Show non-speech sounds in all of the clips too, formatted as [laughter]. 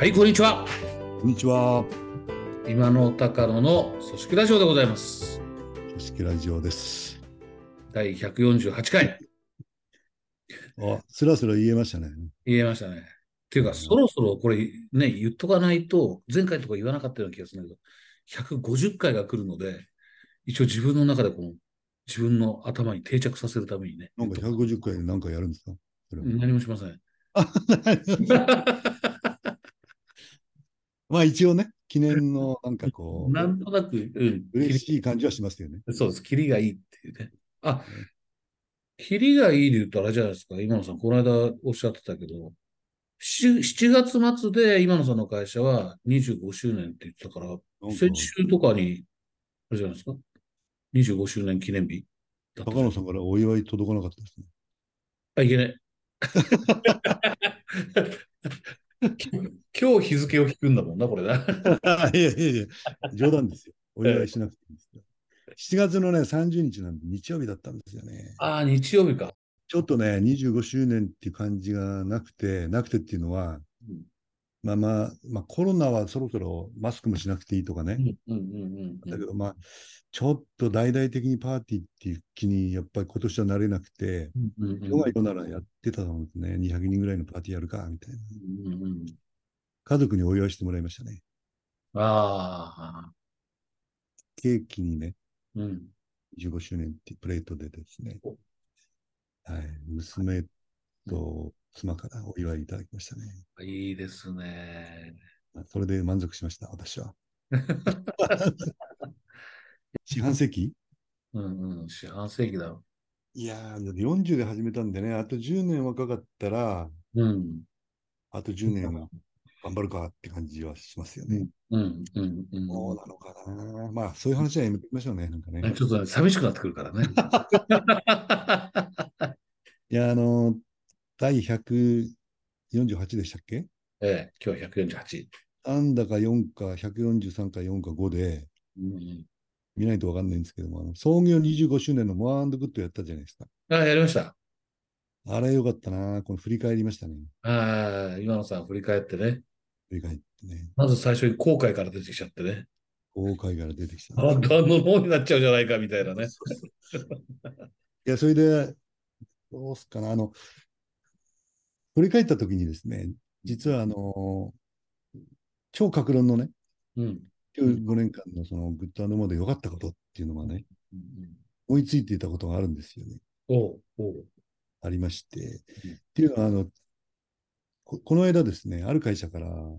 はい、こんにちは。こんにちは。今の高野の組織ラジオでございます。組織ラジオです。第148回。あ、スラスラ言えましたね。言えましたね。っていうか、そろそろこれね、言っとかないと、前回とか言わなかったような気がするんだけど、150回が来るので、一応自分の中でこの、自分の頭に定着させるためにね。なんか150回で何かやるんですか？何もしません。[laughs] まあ一応ね、記念のなんかこう、[laughs] なんとなく、うん。嬉しい感じはしますよね。そうです。キリがいいっていうね。あ、キリがいいで言うとあれじゃないですか？今野さん、この間おっしゃってたけど、7, 7月末で今野さんの会社は25周年って言ってたから、先週とかに、あれじゃないですか？25周年記念日高野さんからお祝い届かなかったですね。あ、いけない。[laughs] [laughs] 今日日付を聞くんだもんな、これな。[laughs] いやいやいや、冗談ですよ。お祝いしなくていいんですよ。7月のね、30日なんで日曜日だったんですよね。ああ、日曜日か。ちょっとね、25周年っていう感じがなくて、なくてっていうのは、うんまあまあ、まあコロナはそろそろマスクもしなくていいとかね。だけどまあ、ちょっと大々的にパーティーっていう気にやっぱり今年はなれなくて、うんうんヨガヨならやってたのですね、200人ぐらいのパーティーやるか、みたいな。うんうん家族にお祝いしてもらいましたね。ああ、ケーキにね、うん。15周年ってプレートでですねお、はい、娘と妻からお祝いいただきましたね。いいですね。それで満足しました、私は。[laughs] 四半世紀？うんうん、四半世紀だろいやー、だって40で始めたんでね、あと10年若かったら、う。うん。あと10年頑張るかって感じはしますよね。うん、うん、うん。そうなのかな。まあ、そういう話はやめておきましょうね、なんかね。ちょっとね、寂しくなってくるからね。[laughs] いや、あの、第148でしたっけ？ええ、今日148。?3 だか4か、143か4か5で、うんうん、見ないとわかんないんですけども、あの創業25周年のモアンドグッドやったじゃないですか。あ、やりました。あれよかったな。この振り返りましたね。ああ、今野さん振り返ってね。振り返ってね。まず最初に後悔から出てきちゃってね。後悔から出てきた。あんたのものになっちゃうじゃないかみたいなね。[laughs] いや、それで、どうすっかな。あの、振り返ったときにですね、実はあの、超格論のね、うん。15年間のそのグッドモーで良かったことっていうのがね、うんうん思いついていたことがあるんですよね。おうおう。ありまして。うんっていうのは、あの、ここの間ですね、ある会社から、ん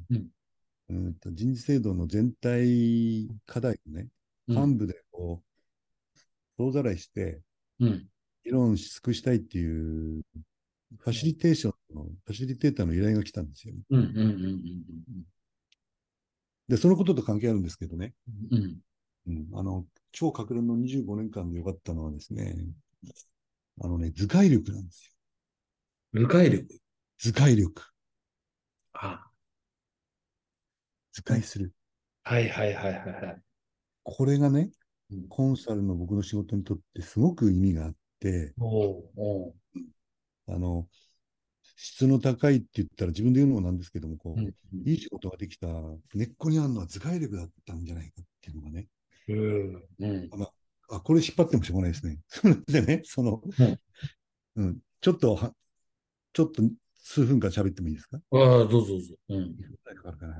うんと人事制度の全体課題をね、うん幹部でこう、総ざらいして、うん。議論し尽くしたいっていう、ファシリテーションの、ファシリテーターの依頼が来たんですよね。うんうんうんで、そのことと関係あるんですけどね、うんうん。うん、あの、超格論の25年間で良かったのはですね、あのね、図解力なんですよ。理解力？図解力。あ図解する。はいはいはいはいはい。これがねうん、コンサルの僕の仕事にとってすごく意味があって、おうおう。あの、質の高いって言ったら自分で言うのもなんですけども、こう、うんいい仕事ができた根っこにあるのは図解力だったんじゃないかっていうのがね、うん。うん。あ、これ引っ張ってもしょうがないですね。[laughs] それでね、その、うん、ちょっとは、ちょっと数分間喋ってもいいですか？ああ、どうぞどうぞ。うん。かかるかな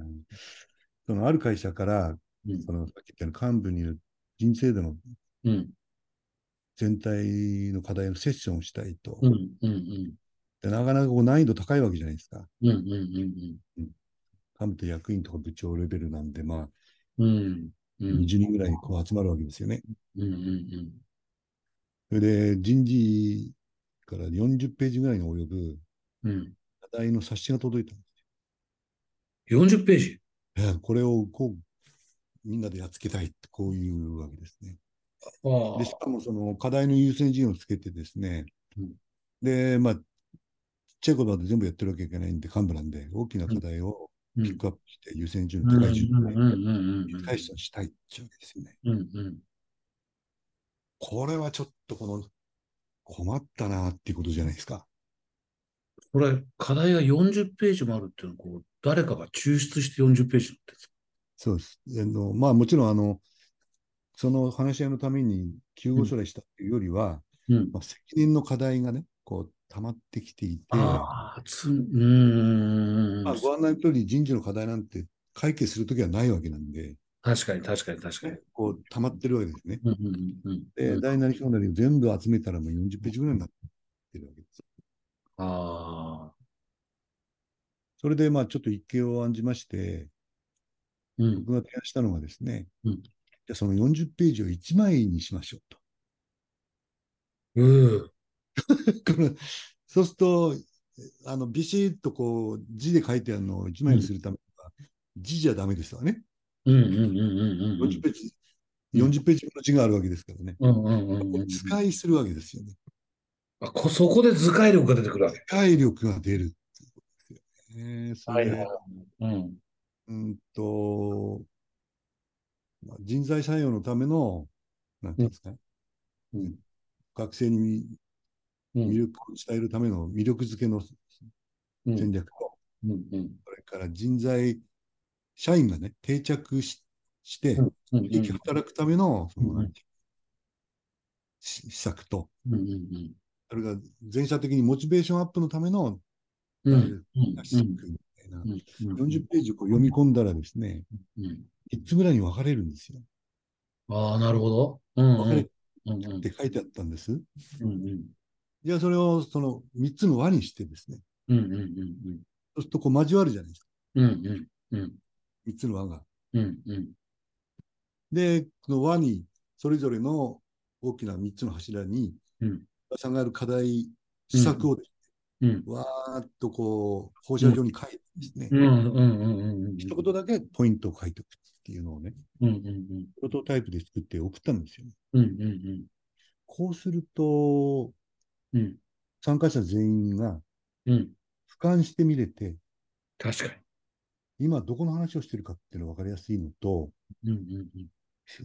そのある会社から、うんそのさっき言ったように幹部にいる人事制度のうん。全体の課題のセッションをしたいと。うん。うん。でなかなかこう難易度高いわけじゃないですか。うん。うん。うん。幹部と役員とか部長レベルなんで、まあ、うん。うん。20人ぐらいこう集まるわけですよね。うん。うん。それで人事から40ページぐらいに及ぶうん。課題の冊子が届いたんで40ページ？すよ。これをこう、みんなでやっつけたいって、こういうわけですね。あで、しかもその課題の優先順位をつけてですね、うんで、まあ、ちっちゃいことまで全部やってるわけいけないんで、幹部なんで、大きな課題をうん。ピックアップして優先順位。高い順位うん。うん。うん。対処したいっていうわけですよね。うん。うん。これはちょっとこの困ったなっていうことじゃないですか。これ、課題が40ページもあるっていうのは、こう、誰かが抽出して40ページになってるんですか？そうです。あのまあもちろん、あの、その話し合いのために急ごそれしたっていうよりは、うん。まあ、責任の課題がね、こう、溜まってきていて、ああ、つ、うーん。まあ、ご案内の通り人事の課題なんて解決するときはないわけなんで、確かに、確かに、確かに。こう、溜まってるわけですね。うん、うん、うん。で、うん大なり小なり全部集めたらもう40ページぐらいになってるわけです。ああ、それで、まあ、ちょっと一計を案じまして、うん、僕が提案したのがですね、うんじゃあその40ページを1枚にしましょうと。うー、[laughs] このそうすると、あの、ビシッとこう、字で書いてあるのを1枚にするためには、字じゃダメですわね。うん、うん、うん、うん、うん。40ページ、うん40ページ分の字があるわけですからね。うん、うん、うんうん。使いするわけですよね。あこ、そこで図解力が出てくるわけ。使い力が出るっていうことですよね。それで、い。うん、うんと、まあ人材採用のための、なんていうんですか、うん、学生にうん、魅力を伝えるための魅力づけのうん、戦略と、うん、うん、それから人材、社員がね、定着しして、働くための、その施策と、うん、うん、それが全社的にモチベーションアップのための施策みたいな、うん、40ページをこう読み込んだらですね、うん。3つぐらいに分かれるんですよ。ああ、なるほど。うん、分かれうん、うん。っ、て書いてあったんです。うん、じゃあそれをその3つの輪にしてですね、うん、うん、うん、そうするとこう交わるじゃないですか、うん、うん、うん、3つの輪が。うん、うん、で、この輪にそれぞれの大きな3つの柱に、うん、さんがある課題、施策をですうん、ねわーっとこう放射状に書いてですね、うん、うん、うん、うん、一言だけポイントを書いておくっていうのをね、うん、うん、プロトタイプで作って送ったんですよ、ね。うん、うん、こうすると、うん、参加者全員がうん、俯瞰してみれて、確か今どこの話をしてるかっていうのが分かりやすいのと、に。うん、うん、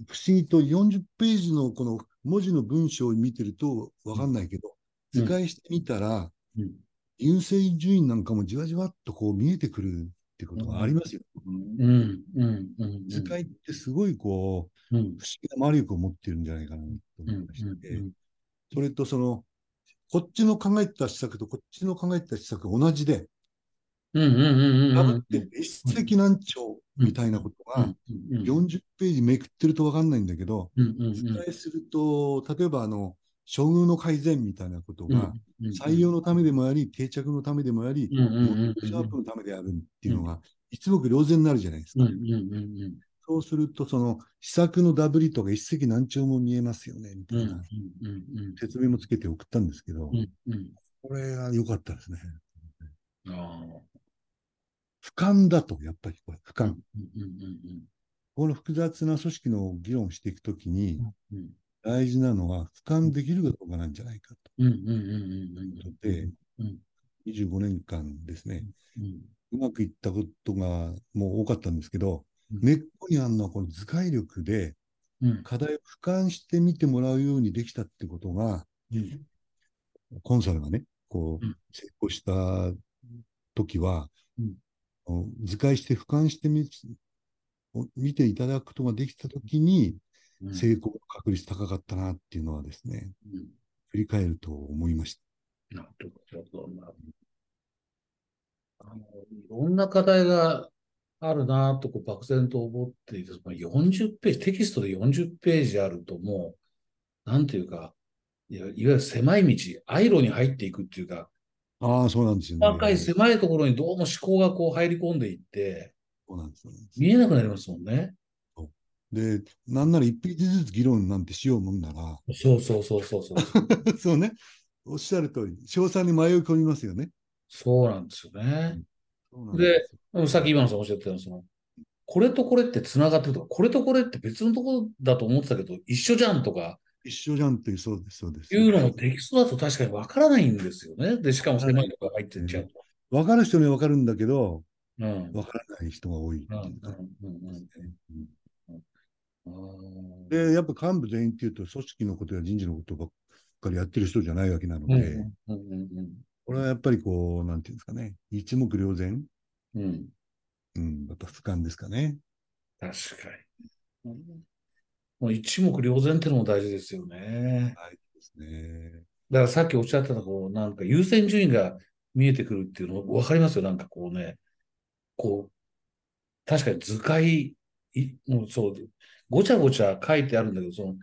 不思議と40ページのこの文字の文章を見てると分かんないけど、うん図解してみたら、うん、優勢順位なんかもじわじわっとこう見えてくるってことがありますよ。うん、うん、うん、図解ってすごいこう、うん、不思議な魔力を持ってるんじゃないかなとうん、思いまして、うん、それとその、こっちの考えた施策とこっちの考えた施策が同じで、うん、うん、うん、ダうん、ブって一石何鳥みたいなことが、うん、40ページめくってると分かんないんだけど、うん、うん、図解すると、例えばあの、処遇の改善みたいなことが、うん、採用のためでもあり、定着のためでもあり、シャープのためであるっていうのが、一目瞭然になるじゃないですうん、か。そうすると、その、施策のダブリとか一石何鳥も見えますよね、みたうん、いなうん、説明もつけて送ったんですけど、これが良かったですね。ああ、俯瞰だと、やっぱりこれ、俯うん、瞰。うん、この複雑な組織の議論をしていくときに、うん、大事なのは、俯瞰できるかどうかなんじゃないかと。で、うん、25年間ですね、うまくいったことがもう多かったんですけど、うん。根っこにあるのはこの図解力でうん、課題を俯瞰して見てもらうようにできたってことが、うん、コンサルがね、こううん、成功した時は、うん。図解して俯瞰してみ見ていただくことができた時に、うん、成功の確率高かったなっていうのはですね、うん、振り返ると思いました。なるほどな。あの、いろんな課題があるなとこう漠然と思っていて、まあ40ページ、テキストで40ページあるともう、なんていうか、いわゆる狭い道、アイロに入っていくっていうか、ああ、そうなんですよね。細かい狭いところにどうも思考がこう入り込んでいって、そうなんですそうなんです見えなくなりますもんね。で、なんなら一ページずつ議論なんてしようもんなら、そうそうそうそうそう。[laughs] そうね、おっしゃる通り、詳細に迷い込みますよね。そうなんですよね。そうなんでさっき今野さんおっしゃってたのその、これとこれって繋がってるとか、これとこれって別のところだと思ってたけど、一緒じゃんとか一緒じゃんっていう、そうです、そうです。いうのもテキストだと確かにわからないんですよね。で、しかも狭いとこ入ってっちゃうと。分かる人には分かるんだけど、うん。分からない人が多いいうかうんうんうんうんで、やっぱ幹部全員っていうと、組織のことや人事のことばっかりやってる人じゃないわけなのうんで、これはやっぱりこう、なんていうんですかね、一目瞭然、うん。うん、やっぱ俯瞰ですかね。確かに。もう一目瞭然ってのも大事ですよね。はいですね。だからさっきおっしゃってた、こう、なんか優先順位が見えてくるっていうの分かりますよ。なんかこうね、こう、確かに図解、いもうそう、ごちゃごちゃ書いてあるんだけど、その、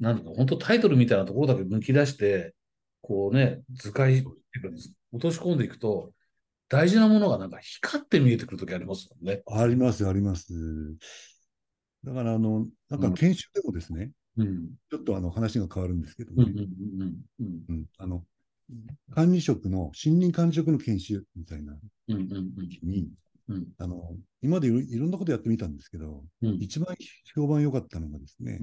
なんか本当タイトルみたいなところだけ抜き出して、こうね、図解っていうか落とし込んでいくと、大事なものがなんか光って見えてくるときありますもんね。あります、あります。だから、あの、なんか研修でもですね、うん。ちょっとあの話が変わるんですけどあの、管理職の、森林管理職の研修みたいなうんうんうん時に、うんあの、今までいろいろんなことやってみたんですけど、うん一番評判良かったのがですね、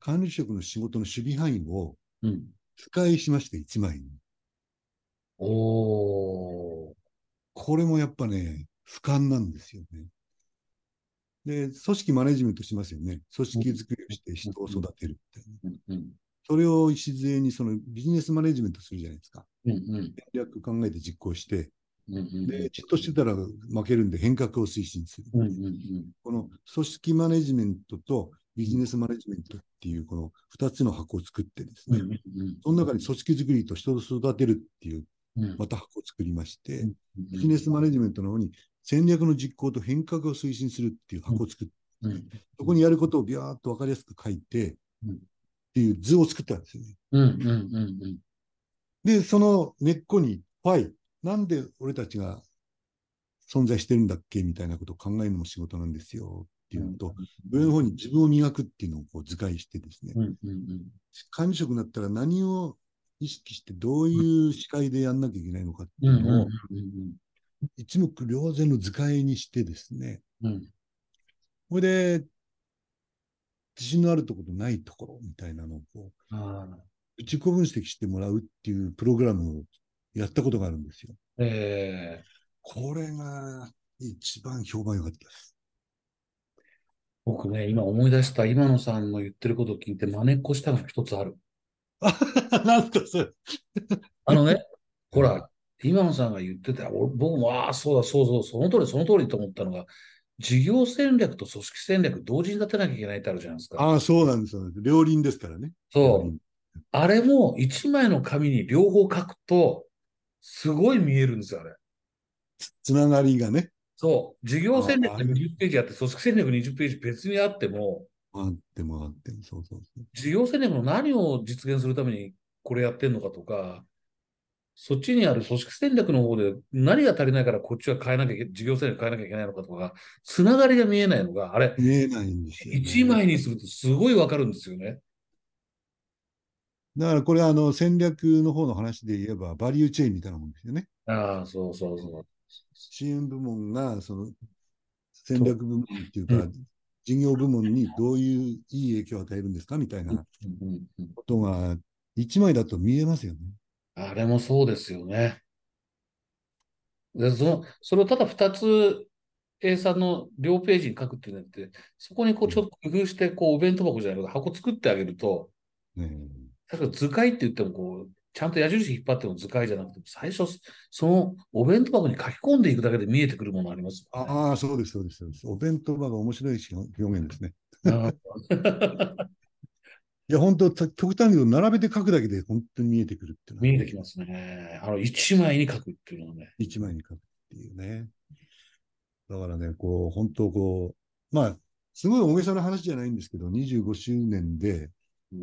管理職の仕事の守備範囲をうん。使いしまして1枚に。おー。これもやっぱね、俯瞰なんですよね。で、組織マネジメントしますよね。組織づくりをして人を育てるみたいな。それを礎にそのビジネスマネジメントするじゃないですか。うんうん戦略考えて実行して、うんうん。で、じっとしてたら負けるんで変革を推進する。うんうんうん。この組織マネジメントとビジネスマネジメントっていうこの2つの箱を作ってですうんね、うん。その中に組織づくりと人を育てるっていううん。また箱を作りまして、うんビジネスマネジメントの方に戦略の実行と変革を推進するっていう箱を作って、うん。そこにやることをビャーっと分かりやすく書いて、うん。っていう図を作ったんですよね。うんうんうんで、その根っこに、はい、なんで俺たちが存在してるんだっけみたいなことを考えるのも仕事なんですよっていうのと、上の方に自分を磨くっていうのをこう図解してですね、うんうんうん。管理職になったら何を意識してどういう視界でやんなきゃいけないのかってうんうんいうのをうん。一目瞭然の図解にしてですね、うん。これで自信のあるところとないところみたいなのをこう自己分析してもらうっていうプログラムをやったことがあるんですよ。えーこれが一番評判良かったです。僕ね、今思い出した今野さんの言ってることを聞いて真似っこしたのが一つある。[laughs] なんとそれ。[laughs] あのね、ほら、今野さんが言ってた、俺僕も、ああ、そうだ、そうそう、その通り、その通りと思ったのが、事業戦略と組織戦略同時に立てなきゃいけないってあるじゃないですか。ああ、そうなんですよ。両輪ですからね。そう。あれも一枚の紙に両方書くと、すごい見えるんですよ、あれ。つながりがね。そう。事業戦略ああれ20ページあって、組織戦略20ページ別にあっても、あってもあっても、そうそうそう。事業戦略の何を実現するためにこれやってんのかとか、そっちにある組織戦略の方で何が足りないからこっちは変えなきゃいけ、事業戦略変えなきゃいけないのかとか、つながりが見えないのが、あれ、見えないんですよ、ね。一枚にするとすごいわかるんですよね。だからこれはあの戦略の方の話で言えば、バリューチェーンみたいなもんですよね。ああ、そうそうそう。支援部門がその戦略部門っていうか、う事業部門にどういういい影響を与えるんですかみたいなことが一枚だと見えますよね。あれもそうですよね。で、その、それをただ2つ A3 の両ページに書くっていうんじゃなくて、そこにこうちょっと工夫して、こうお弁当箱じゃないけど、箱作ってあげると、ね確か図解って言ってもこう、ちゃんと矢印引っ張っても図解じゃなくて、最初、そのお弁当箱に書き込んでいくだけで見えてくるものありますよね。ああ、そうです、そうです、そうです。お弁当箱が面白い表現ですね。あ [laughs] いや、本当、た極端に言うと並べて書くだけで本当に見えてくるっていうのは見えてきますね。あの、一枚に書くっていうのはね。一枚に書くっていうね。だからね、こう、本当こう、まあ、すごい大げさな話じゃないんですけど、25周年でうん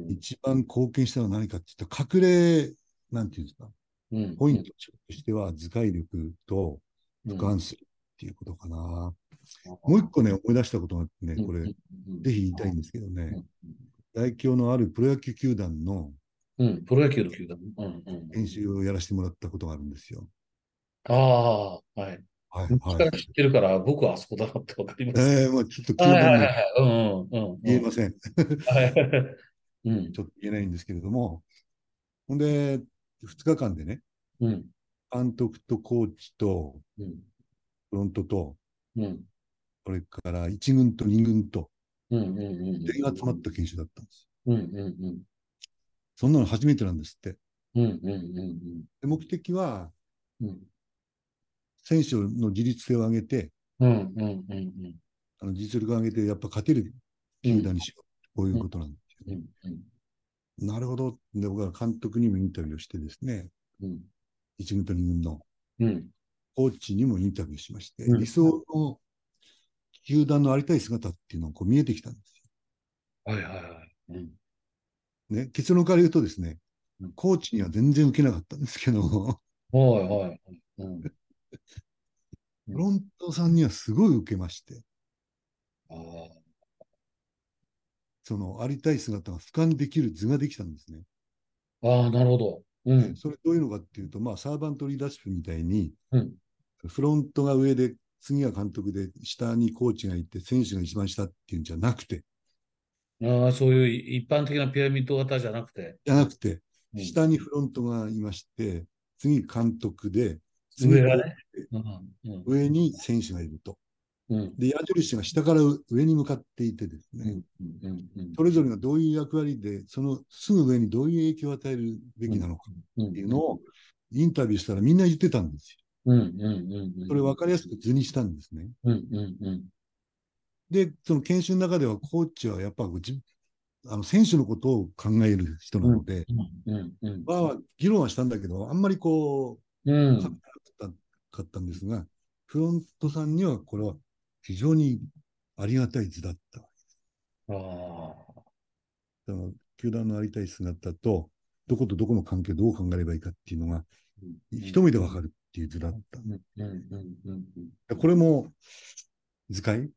一番貢献したのは何かって言ったら、隠れ、なんていうんですか、うんポイントとしては図解力とうん俯瞰するっていうことかな。もう一個ね、思い出したことがあってね、これ、ぜぜひ言いたいんですけどね、大京のあるプロ野球球団のうん、プロ野球の球団。うんうん研修をやらせてもらったことがあるんですよ。ああ、はい。はい、昔からはい。知ってるから、僕はあそこだなってわかります。えー、まあちょっと記はいはいはい憶にはい。うんうんうん。言えません。はい。うん。ちょっと言えないんですけれども、ほんで、2日間でね、うん。監督とコーチとうん。フロントと、うん。それから1軍と2軍と。全員集まった研修だったんです。うん。うん。うん。そんなの初めてなんですって。うん。うん。うん。で目的は、うん。選手の自立性を上げて、うん。うん。うん。あの実力を上げて、やっぱ勝てる球団にしよう。こういうことなんです。うん。うん。なるほど。で、僕は監督にもインタビューをしてですね、うん。一軍と二軍のうん。コーチにもインタビューしまして、うん理想の球団のありたい姿っていうのがこう見えてきたんですはいはいはい。うん。よ。ね、結論から言うとですねうん、コーチには全然受けなかったんですけど、はいはい。[laughs] うん。フロントさんにはすごい受けまして、ああ。そのありたい姿が俯瞰できる図ができたんですね。ああ、なるほど。うん。それどういうのかっていうと、まあ、サーバントリーダーシップみたいに、うん。フロントが上で、次が監督で、下にコーチがいて、選手が一番下っていうんじゃなくて、ああ、そういう一般的なピラミッド型じゃなくて。じゃなくて、うん下にフロントがいまして、次監督で、次上がね。上に選手がいると。うん。で、矢印が下から上に向かっていてですね。それぞれがどういう役割で、そのすぐ上にどういう影響を与えるべきなのかうん。っていうのをインタビューしたらみんな言ってたんですうん。うん。うん。よ。それを分かりやすく図にしたんですね。うん。うん。うん。で、その研修の中ではコーチはやっぱ自あの選手のことを考える人なので。まあ、議論はしたんだけど、あんまりこう、うん。かかったんですが、フロントさんにはこれは非常にありがたい図だった。ああ。その球団のありたい姿と、どことどこの関係をどう考えればいいかっていうのが、一目でわかるっていう図だった。うん。うん。うん。うん。これも図解？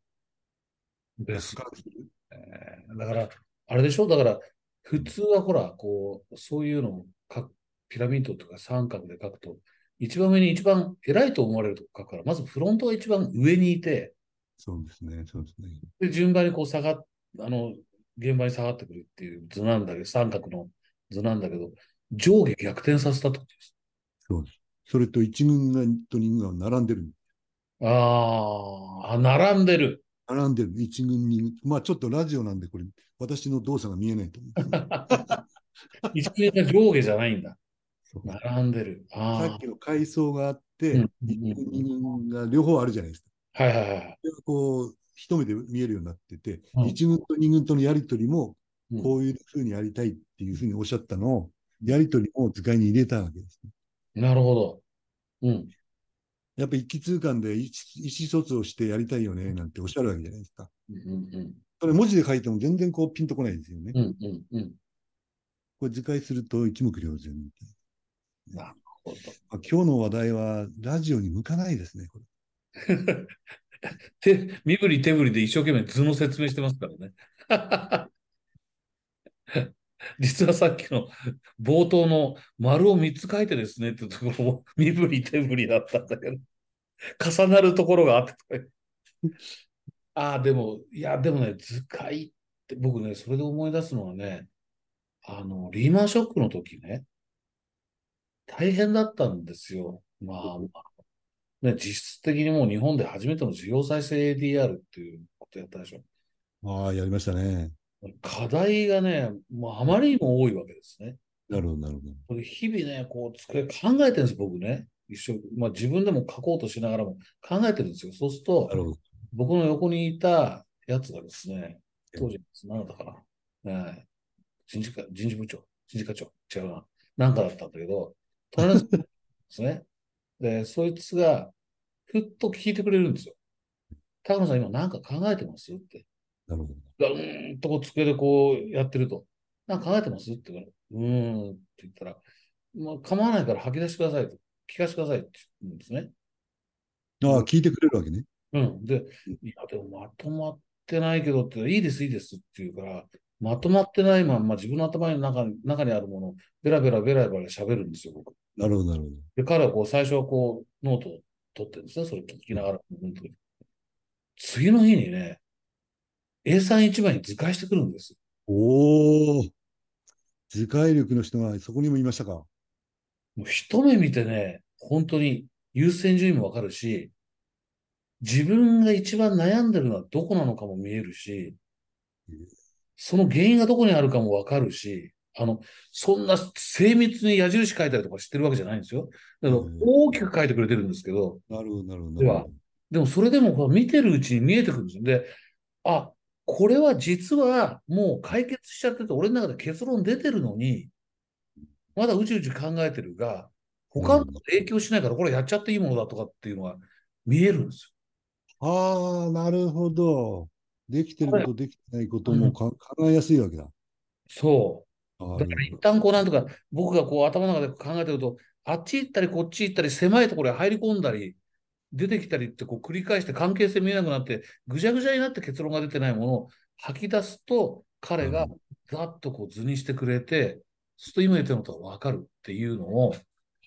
です俯瞰するえーだから、あれでしょ？だから、普通はほら、こう、そういうのを書く、ピラミッドとか三角で書くと、一番上に一番偉いと思われるとこ書くから、まずフロントが一番上にいて、そうですね、そうですね。で、順番にこう下がっ、あの、現場に下がってくるっていう図なんだけど、三角の図なんだけど、上下逆転させたってことです。そうです。それと一軍がと二軍が並んでる。あーあ、並んでる。並んでる。一軍、二軍。まあちょっとラジオなんで、これ、私の動作が見えないと思うんですけど一軍が上下じゃないんだ。並んでる。あさっきの階層があって、うん一軍、二軍が両方あるじゃないですか。あ、はいはいはい。こう、一目で見えるようになってて、うん一軍と二軍とのやりとりも、うんこういうふうにやりたいっていうふうにおっしゃったのを、やりとりも図解に入れたわけですね。なるほど。うん。やっぱり一気通貫で意思意思疎通をしてやりたいよね、なんておっしゃるわけじゃないですか。うんうんそれ文字で書いても全然こうピンとこないですよね。うん。うんうんうん。これ図解すると一目瞭然みたいなるほど。まあ今日の話題はラジオに向かないですね、これ。[laughs] 手、身振り手振りで一生懸命図の説明してますからね。[laughs] 実はさっきの冒頭の丸を3つ書いてですねってところも身振り手振りだったんだけど、重なるところがあって [laughs] ああ、でも、いや、でもね、図解って僕ね、それで思い出すのはね、あの、リーマンショックの時ね、大変だったんですよ。まあ、まあね、実質的にもう日本で初めての事業再生 ADR っていうことやったでしょ。ああ、やりましたね。課題がね、もうあまりにも多いわけですね。なるほど、なるほど。これ日々ね、こう、机考えてるんです、僕ね。一生、まあ自分でも書こうとしながらも考えてるんですよ。そうすると。僕の横にいたやつがですね、当時、何だったかな。ねえ人事課、人事部長、人事課長、違うな。なんかだったんだけど、隣のですね。で、そいつが、ふっと聞いてくれるんですよ。高野さん、今何か考えてますって。なるほど。ガーンとこう机でこうやってると、なんか考えてます？って言うから、うーんって言ったら、まあ、構わないから吐き出してくださいと、聞かせてくださいって言うんですね。ああ、聞いてくれるわけね。うん。で、いや、でもまとまってないけどって、いいです、いいですって言うから、まとまってないまんま自分の頭の中に中にあるものをベラベラベラベラ喋るんですよ、僕。なるほど、なるほど。で、彼はこう最初はこうノートを取ってるんですね、それ聞きながら。次の日にね、A31 枚に図解してくるんです。おお、図解力の人がそこにもいましたか？もう一目見てね、本当に優先順位もわかるし、自分が一番悩んでるのはどこなのかも見えるし、その原因がどこにあるかもわかるし、あの、そんな精密に矢印書いたりとかしてるわけじゃないんですよ。だからうん大きく書いてくれてるんですけど、なるほど、なるほど。ではでもそれでもこう見てるうちに見えてくるんですよ。で、あ、これは実はもう解決しちゃってて、俺の中で結論出てるのに、まだうちうち考えてるが、他の影響しないから、これやっちゃっていいものだとかっていうのが見えるんですああ、なるほど。できてること、できてないこともか考えやすいわけだ。よ。そう。なだからる一旦こうなんとか、僕がこう頭の中で考えてると、あっち行ったりこっち行ったり、狭いところに入り込んだり、出てきたりってこう繰り返して関係性見えなくなって、ぐちゃぐちゃになって結論が出てないものを吐き出すと、彼がざっとこう図にしてくれて、そうすると今言ってることがわかるっていうのを、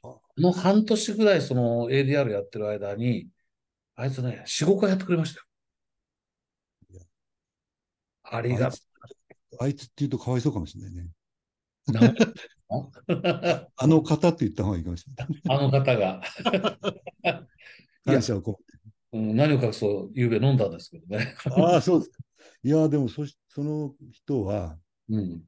この半年ぐらいその ADR やってる間に、あいつね、4、5回やってくれました。ありがあいつあいつって言うとかわいそうかもしれないね。[laughs] あの方って言った方がいいかもしれない。あの方が。感謝をこうん何を隠そう、ゆうべ飲んだんですけどね。う。ああ、そうですか。いや、でもそし、その人はうん、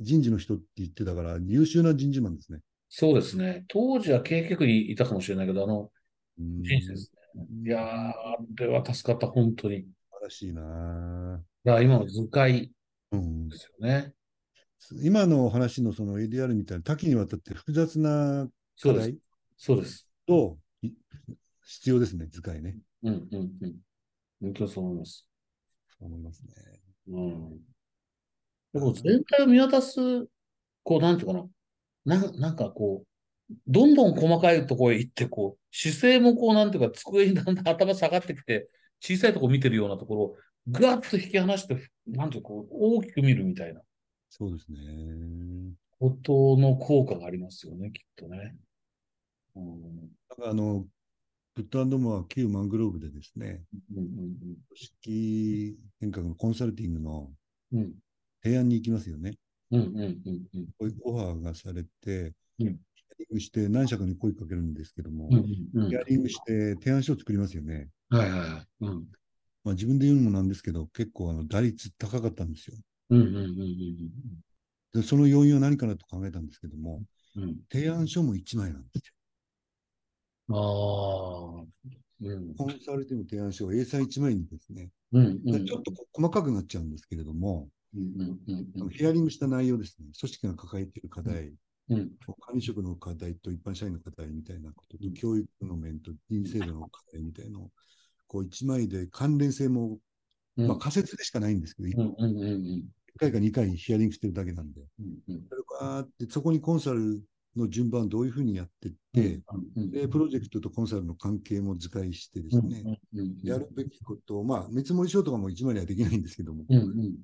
人事の人って言ってたから、優秀な人事マンですね。そうですね。当時は経営局にいたかもしれないけど、あの、うん人生ですね。いやー、あれは助かった、本当に。らしいなだから今の図解うんで、すよね。今のお話のその ADR みたいな多岐にわたって複雑な。課題そうです。とい必要ですね、図解ね。うん、うん、うん。本当にそう思います。思いますね。うん。でも全体を見渡す、こう、なんていうかな。なんなんかこう、どんどん細かいところへ行って、こう、姿勢もこう、なんていうか、机にだんだん頭下がってきて、小さいところ見てるようなところを、ぐわっと引き離して、なんていうか、大きく見るみたいなそうですね。ことの効果がありますよね、きっとね。うん。なんかあの、ブッドモア旧マングローブでですね、うん、うん、組織変革のコンサルティングのうん。うん、提案に行きますよね。うん、うん、うん、うん。こういうオファーがされて、うんヒアリングして何社かに声かけるんですけども、うん、うん。ヒアリングして提案書を作りますよね。はいはいはい。うん。まあ、自分で言うのもなんですけど、結構あの打率高かったんですよ。うん、うん、うん、でその要因は何かなと考えたんですけども、うん。うん。提案書も1枚なんですよ。ああ。うん。コンサルティング提案書を A 3 1枚にですね、うん、うん。ちょっと細かくなっちゃうんですけれども、うん、うん、ヒアリングした内容ですね、組織が抱えている課題、うん。管理職の課題と一般社員の課題みたいなことと、うん教育の面と人制度の課題みたいなのを、こう1枚で関連性も、うん。まあ仮説でしかないんですけど、1うん、うん、うん、回か2回ヒアリングしてるだけなんで、うん。うん。それってそこにコンサルの順番どういうふうにやっていって、うん、で、プロジェクトとコンサルの関係も図解してですね、うん、うん。やるべきことを、まあ、見積もり書とかも1枚ではできないんですけども、うん、うん。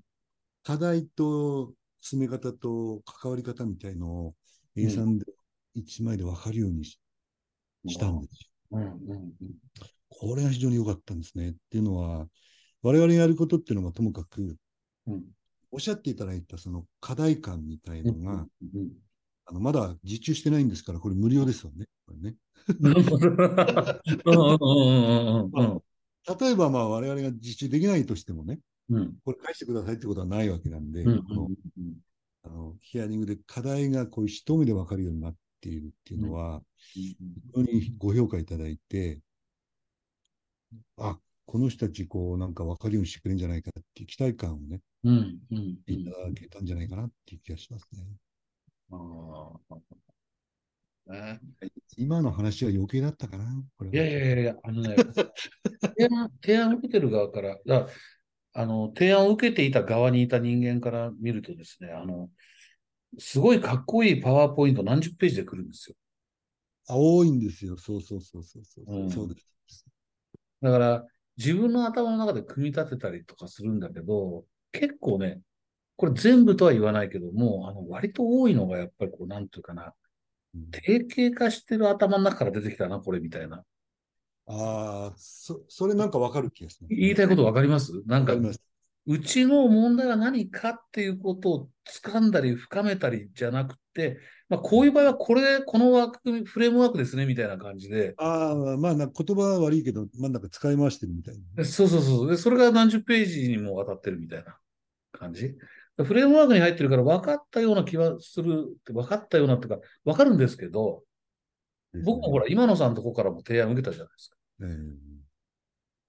課題と進め方と関わり方みたいのを A3 で1枚で分かるようにし,、たんですよ。うん、うん。これが非常に良かったんですね。っていうのは、我々がやることっていうのはともかく、うん。おっしゃっていただいたその課題感みたいのが、うん。あのまだ受注してないんですから、これ無料ですよね。これね。例えば、まあ、我々が受注できないとしてもね、うん。これ返してくださいってことはないわけなんで、うん、このあのヒアリングで課題がこう一目で分かるようになっているっていうのは、非常にご評価いただいて、あ、この人たち、こう、なんか分かるようにしてくれるんじゃないかっていう期待感をね、うん、うん。いただけたんじゃないかなっていう気がしますね。ああ。ね今の話は余計だったかな、これは。いやいやいやあのね、[laughs] 提案、提案を受けてる側から、だからあの、提案を受けていた側にいた人間から見るとですね、あの、すごいかっこいいパワーポイント何十ページで来るんですよ。あ多いんですよ。そうそうそうそうそう。うんそうです。だから、自分の頭の中で組み立てたりとかするんだけど、結構ね、これ全部とは言わないけども、あの、割と多いのがやっぱりこう、なんていうかな、うん定型化してる頭の中から出てきたな、これみたいな。ああ、そ、それなんか分かる気がする。言いたいことわかります？なんか。うちの問題は何かっていうことを掴んだり深めたりじゃなくて、まあ、こういう場合はこれ、この枠組み、フレームワークですね、みたいな感じで、ああ、まあな、言葉は悪いけど、真ん中使い回してるみたいな。でそうそうそう。で、それが何十ページにもわたってるみたいな感じ。フレームワークに入ってるから分かったような気はする、分かったようなっていうか、分かるんですけど、僕もほら、今野さんのとこからも提案受けたじゃないですか。えー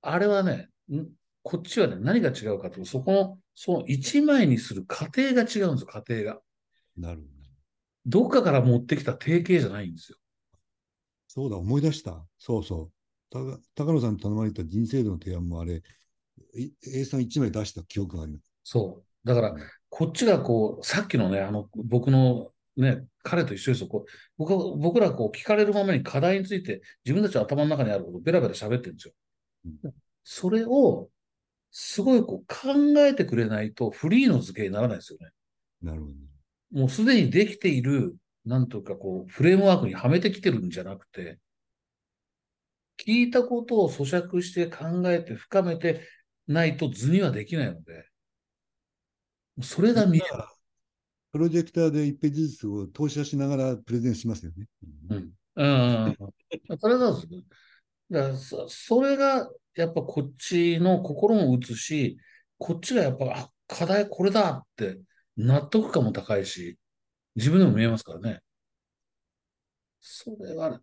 あれはね、ん？こっちはね、何が違うかというと、そこの、その一枚にする過程が違うんですよ、過程が。なるほど。どっかから持ってきた定型じゃないんですよ。そうだ、思い出した。そうそう。た高野さんに頼まれた人生度の提案もあれ、い A3 枚出した記憶があります。そう。だから、こっちがこう、さっきのね、あの、僕のね、彼と一緒ですよ。こう僕は僕らこう聞かれるままに課題について自分たちの頭の中にあることをベラベラ喋ってるんですよ。うんそれを、すごいこう考えてくれないとフリーの図形にならないですよね。なるほど。もうすでにできている、なんというかこう、フレームワークにはめてきてるんじゃなくて、聞いたことを咀嚼して考えて深めてないと図にはできないので、それが見える。プロジェクターで1ページずつを投射しながらプレゼンしますよね。うん。うん。それなん。ですよ。だそそれが、やっぱこっちの心も打つし、こっちがやっぱ、あ、課題これだって納得感も高いし、自分でも見えますからね。それはね、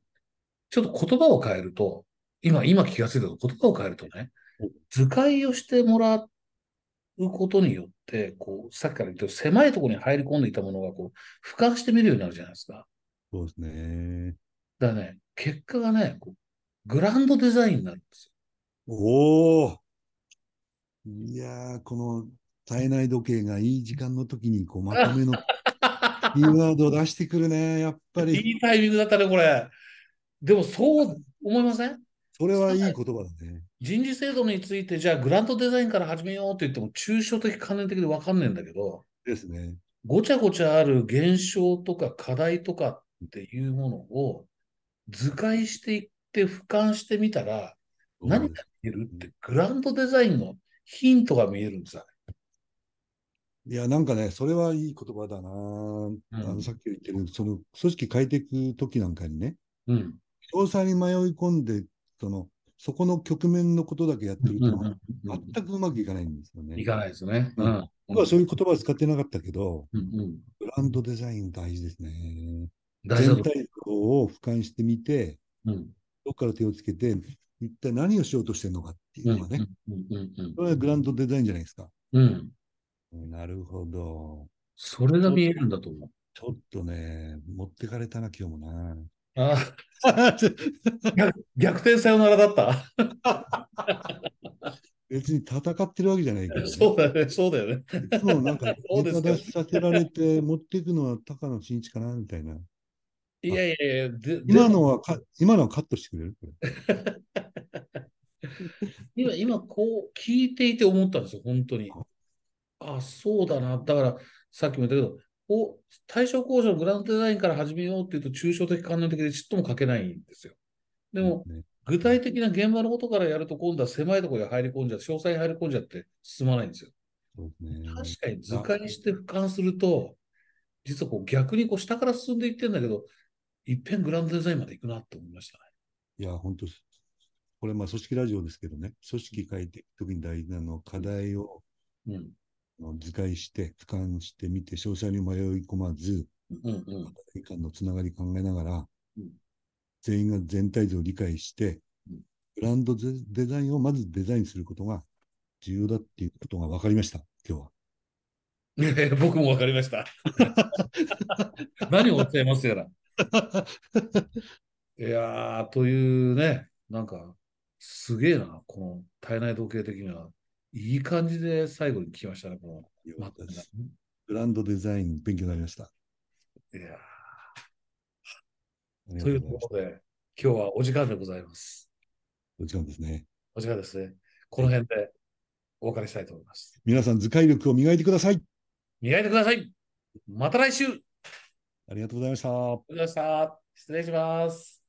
ちょっと言葉を変えると、今、今気がついたけど、言葉を変えるとねうん、図解をしてもらうことによって、こう、さっきから言った狭いところに入り込んでいたものが、こう、俯瞰して見るようになるじゃないですか。そうですね。だね、結果がね、こうグランドデザインになるんですおおいやー、この体内時計がいい時間の時にこうまとめのよ。[laughs] キーワードを出してくるね、やっぱり。いいタイミングだったね、これ。でもそう思いません？それはいい言葉だね。人事制度について、じゃあグランドデザインから始めようって言っても、抽象的、関連的で分かんないんだけど、ですね。ごちゃごちゃある現象とか課題とかっていうものを図解していって俯瞰してみたら、何が見えるって、グランドデザインのヒントが見えるんですよ。いや、なんかね、それはいい言葉だな、あのさっき言ってる、その組織変えていく時なんかにね、うん。詳細に迷い込んで、その、そこの局面のことだけやってると、うん全くうまくいかないんですよね。いかないですね。ううんん。僕はそういう言葉は使ってなかったけど、うんうんブランドデザイン大事ですね。全体像を俯瞰してみて、うんどこから手をつけて、一体何をしようとしてるのかっていうのがね、それはグランドデザインじゃないですか。うんうん。なるほど。それが見えるんだと思う。ちょっとね、持ってかれたな、今日もな。あ逆 [laughs] 逆転サヨナラだった。[laughs] 別に戦ってるわけじゃないけど、ね、そうだよね、そうだよね。いつもなんか、ネタ出しさせられて、持っていくのは高野真一かな、みたいな。いやいやいや、で今のはか、今のはカットしてくれる？[laughs] 今、今こう聞いていて思ったんですよ、本当に。あ、そうだな。だから、さっきも言ったけど、お対象工場のグランドデザインから始めようっていうと、抽象的、関連的でちっとも書けないんですよ。でも、ね具体的な現場のことからやると、今度は狭いところに入り込んじゃって、詳細に入り込んじゃって進まないんですよ。ね。確かに図解して俯瞰すると、実はこう逆にこう下から進んでいってんだけど、いっぺんグランドデザインまで行くなって思いましたね。いや、本当ですこれ、まあ、組織ラジオですけどね、組織変えていくときに大事なのは、課題をうん。図解して、俯瞰してみて、詳細に迷い込まず、うんうん。課題間のつながり考えながら、うん全員が全体像を理解してうん、ブランドデデザインをまずデザインすることが重要だっていうことが分かりました、今日は。え [laughs] え僕もわかりました。[laughs] 何をおっしゃいますやら。[laughs] いやー、というね、なんか、すげえな、この体内時計的には。いい感じで最後に聞きましたね、この。ブランドデザイン、勉強になりました。いやーということで、今日はお時間でございます。お時間ですね。お時間ですね。この辺でお別れしたいと思います。皆さん、図解力を磨いてください。磨いてください。また来週ありがとうございました。ありがとうございました。失礼します。